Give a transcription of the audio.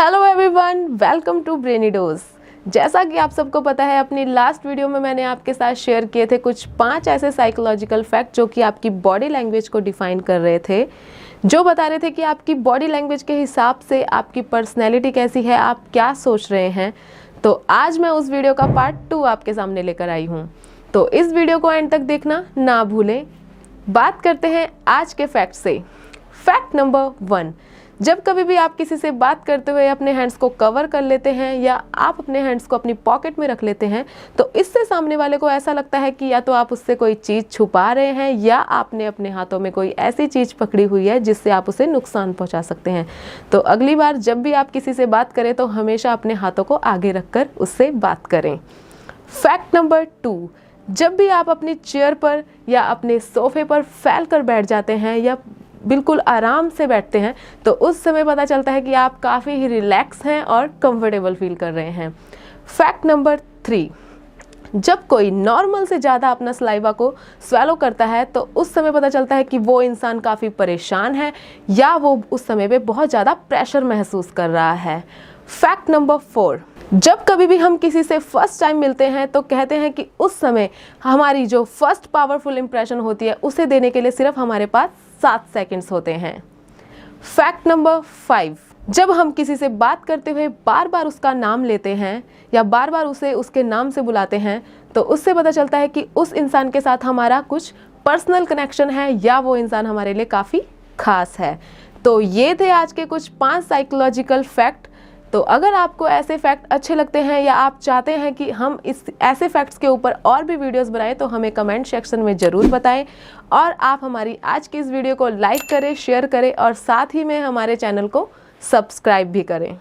Hello everyone welcome to Brainy Dose जैसा कि आप सबको पता है, अपनी लास्ट वीडियो में मैंने आपके साथ शेयर किए थे कुछ पाँच ऐसे साइकोलॉजिकल फैक्ट जो कि आपकी बॉडी लैंग्वेज को डिफाइन कर रहे थे, जो बता रहे थे कि आपकी बॉडी लैंग्वेज के हिसाब से आपकी पर्सनैलिटी कैसी है, आप क्या सोच रहे हैं। तो आज मैं उस वीडियो का पार्ट टू आपके सामने लेकर आई हूँ। तो इस वीडियो को एंड तक देखना ना भूलें। बात करते हैं आज के फैक्ट से। फैक्ट नंबर वन जब कभी भी आप किसी से बात करते हुए अपने हैंड्स को कवर कर लेते हैं या आप अपने हैंड्स को अपनी पॉकेट में रख लेते हैं तो इससे सामने वाले को ऐसा लगता है कि या तो आप उससे कोई चीज़ छुपा रहे हैं या आपने अपने हाथों में कोई ऐसी चीज़ पकड़ी हुई है जिससे आप उसे नुकसान पहुँचा सकते हैं। तो अगली बार जब भी आप किसी से बात करें तो हमेशा अपने हाथों को आगे रखकर उससे बात करें। फैक्ट नंबर टू जब भी आप अपनी चेयर पर या अपने सोफे पर फैल कर बैठ जाते हैं या बिल्कुल आराम से बैठते हैं तो उस समय पता चलता है कि आप काफ़ी ही रिलैक्स हैं और कंफर्टेबल फील कर रहे हैं। फैक्ट नंबर थ्री जब कोई नॉर्मल से ज़्यादा अपना सलाइवा को स्वेलो करता है तो उस समय पता चलता है कि वो इंसान काफ़ी परेशान है या वो उस समय पे बहुत ज़्यादा प्रेशर महसूस कर रहा है। फैक्ट नंबर फोर जब कभी भी हम किसी से फ़र्स्ट टाइम मिलते हैं तो कहते हैं कि उस समय हमारी जो फ़र्स्ट पावरफुल इंप्रेशन होती है, उसे देने के लिए सिर्फ़ हमारे पास सात सेकंड्स होते हैं। फैक्ट नंबर फाइव जब हम किसी से बात करते हुए बार बार उसका नाम लेते हैं या बार बार उसे उसके नाम से बुलाते हैं तो उससे पता चलता है कि उस इंसान के साथ हमारा कुछ पर्सनल कनेक्शन है या वो इंसान हमारे लिए काफ़ी खास है। तो ये थे आज के कुछ पाँच साइकोलॉजिकल फैक्ट तो अगर आपको ऐसे फैक्ट अच्छे लगते हैं या आप चाहते हैं कि हम इस, ऐसे फैक्ट्स के ऊपर और भी वीडियोस बनाएँ तो हमें कमेंट सेक्शन में ज़रूर बताएँ। और आप हमारी आज की इस वीडियो को लाइक करें शेयर करें और साथ ही में हमारे चैनल को सब्सक्राइब भी करें।